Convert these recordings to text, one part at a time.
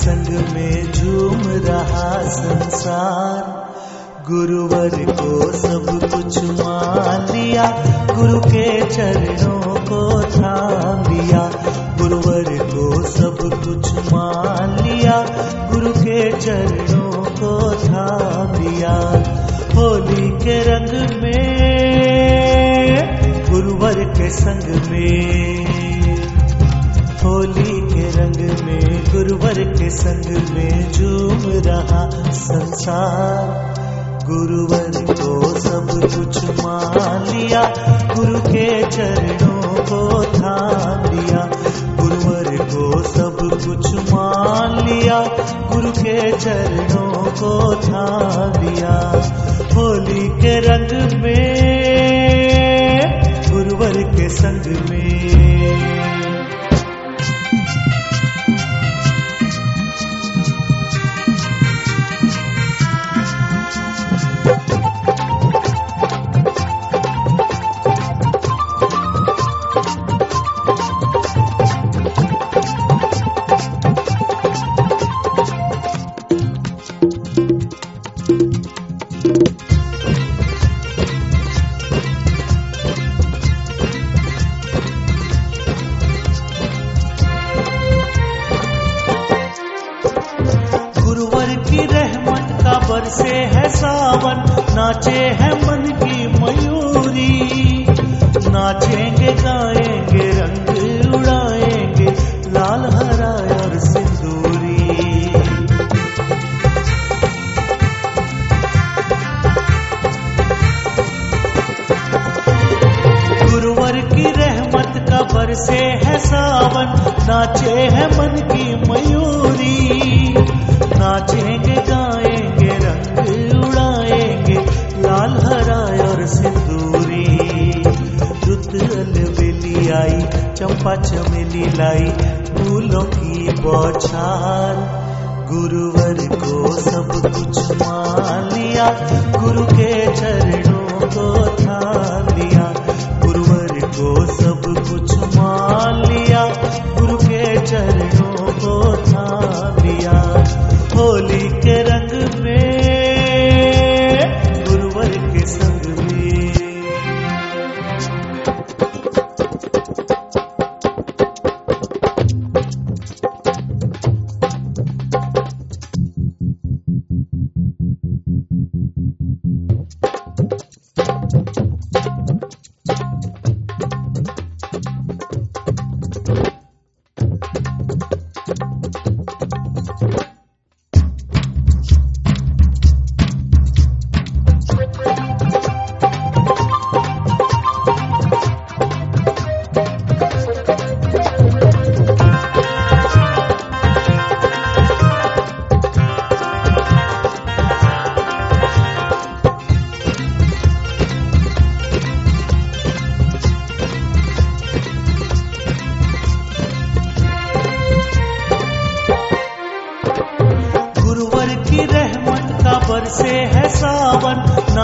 संग में झूम रहा संसार। गुरुवर को सब कुछ मान लिया। गुरु के चरणों को थाम लिया। गुरुवर को सब कुछ मान लिया। गुरु के चरणों को थाम लिया। होली के रंग में, गुरुवर के संग में। होली रंग में, गुरुवर के संग में झूम रहा संसार। गुरुवर को सब कुछ मान लिया, गुरु के चरणों को थाम लिया। गुरुवर को सब कुछ मान लिया, गुरु के चरणों को थाम लिया। होली के रंग में, गुरुवर के संग में बरसे है सावन, नाचे है मन की मयूरी। नाचेंगे, गाएँगे, रंग उड़ाएँगे, लाल, हरा और सिंदूरी। गुरुवर की रहमत का बरसे है सावन, नाचे है मन की मयूरी। नाचेंगे चंपा चमेली लाई फूलों की बौछार। गुरुवर को सब कुछ मान लिया, गुरु के चरणों को थाम लिया। गुरुवर को सब कुछ मान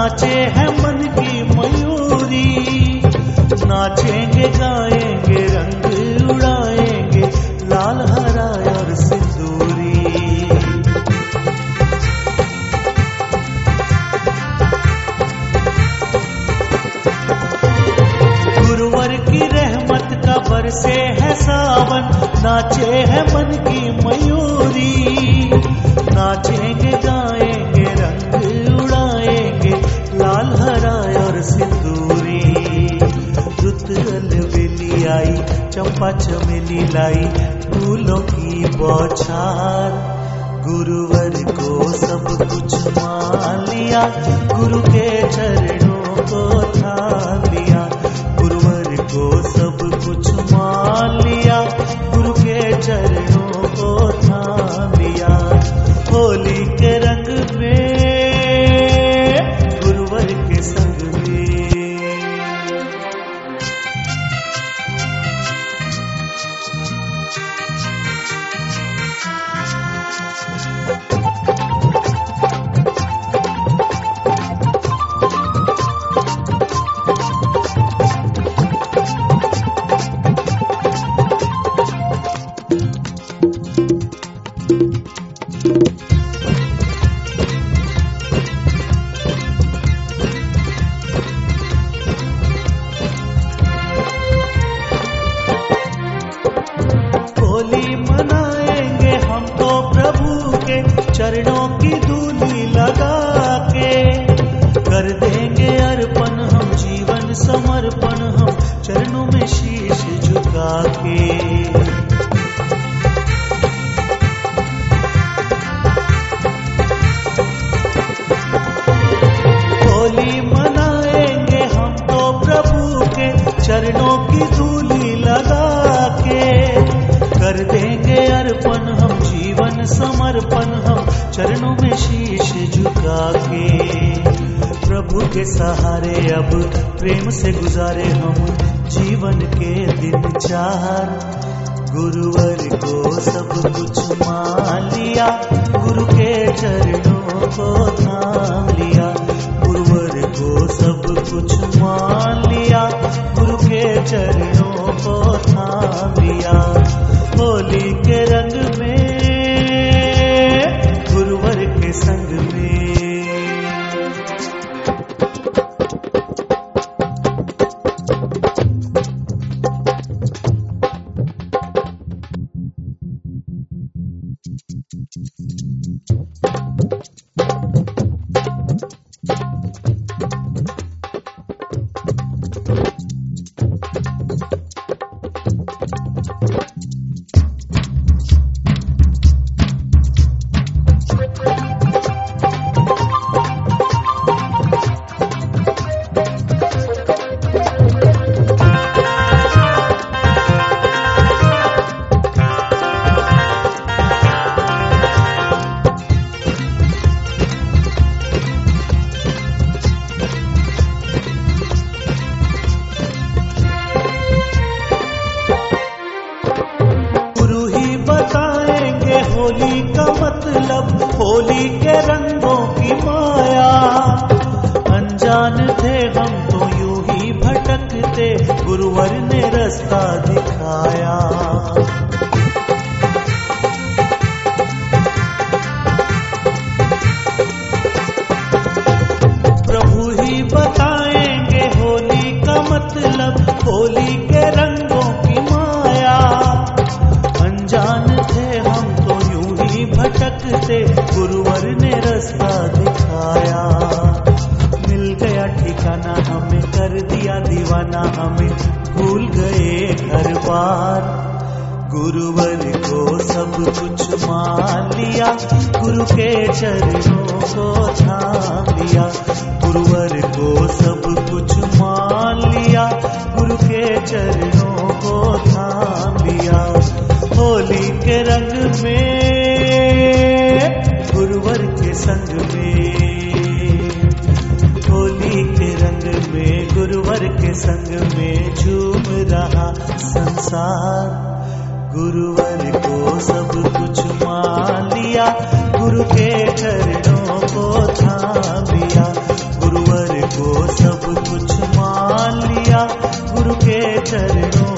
नाचे है मन की मयूरी। नाचेंगे, गाएँगे, रंग उड़ाएँगे, लाल, हरा और सिंदूरी। गुरुवर की रहमत का बरसे है सावन। नाचे है मन की मयूरी। नाचेंगे, गाएँगे चंपा चमेली लाई फूलों की बौछार। गुरुवर को सब कुछ मान लिया, गुरु के चरणों को थाम लिया। गुरुवर को सब कुछ मान लिया, गुरु के चरणों को थाम लिया। होली के मनाएँगे हम तो प्रभु के चरणों की धूली लगा के। कर देंगे अर्पण हम, जीवन समर्पण हम, चरणों में शीश झुका के। चरणों में शीश झुका के प्रभु के सहारे अब प्रेम से गुजारे हम जीवन के दिन चार गुरुवर को सब कुछ मान लिया, गुरु के चरणों को थाम लिया। गुरुवर को सब कुछ मान लिया, गुरु के चरणों को थाम लिया। होली रंगों की माया। अनजान थे हम तो यूँ ही भटकते, गुरुवर ने रास्ता दिखाया। प्रभु ही बताएँगे होली का मतलब होली के रंगों की माया। अनजान थे हम तो यूँ ही भटकते, गुरुवर रास्ता दिखाया? मिल गया ठिकाना हमें, कर दिया दीवाना हमें, भूल गए घर बार। गुरुवर को सब कुछ मान लिया, गुरु के चरणों को थाम लिया। गुरुवर को सब कुछ मान लिया, गुरु के चरणों को थाम लिया। होली के रंग में के संग में, होली के रंग में, गुरुवर के संग में झूम रहा संसार। गुरुवर को सब कुछ मान लिया, गुरु के चरणों को थाम लिया। गुरुवर को सब कुछ मान लिया, गुरु के चरणों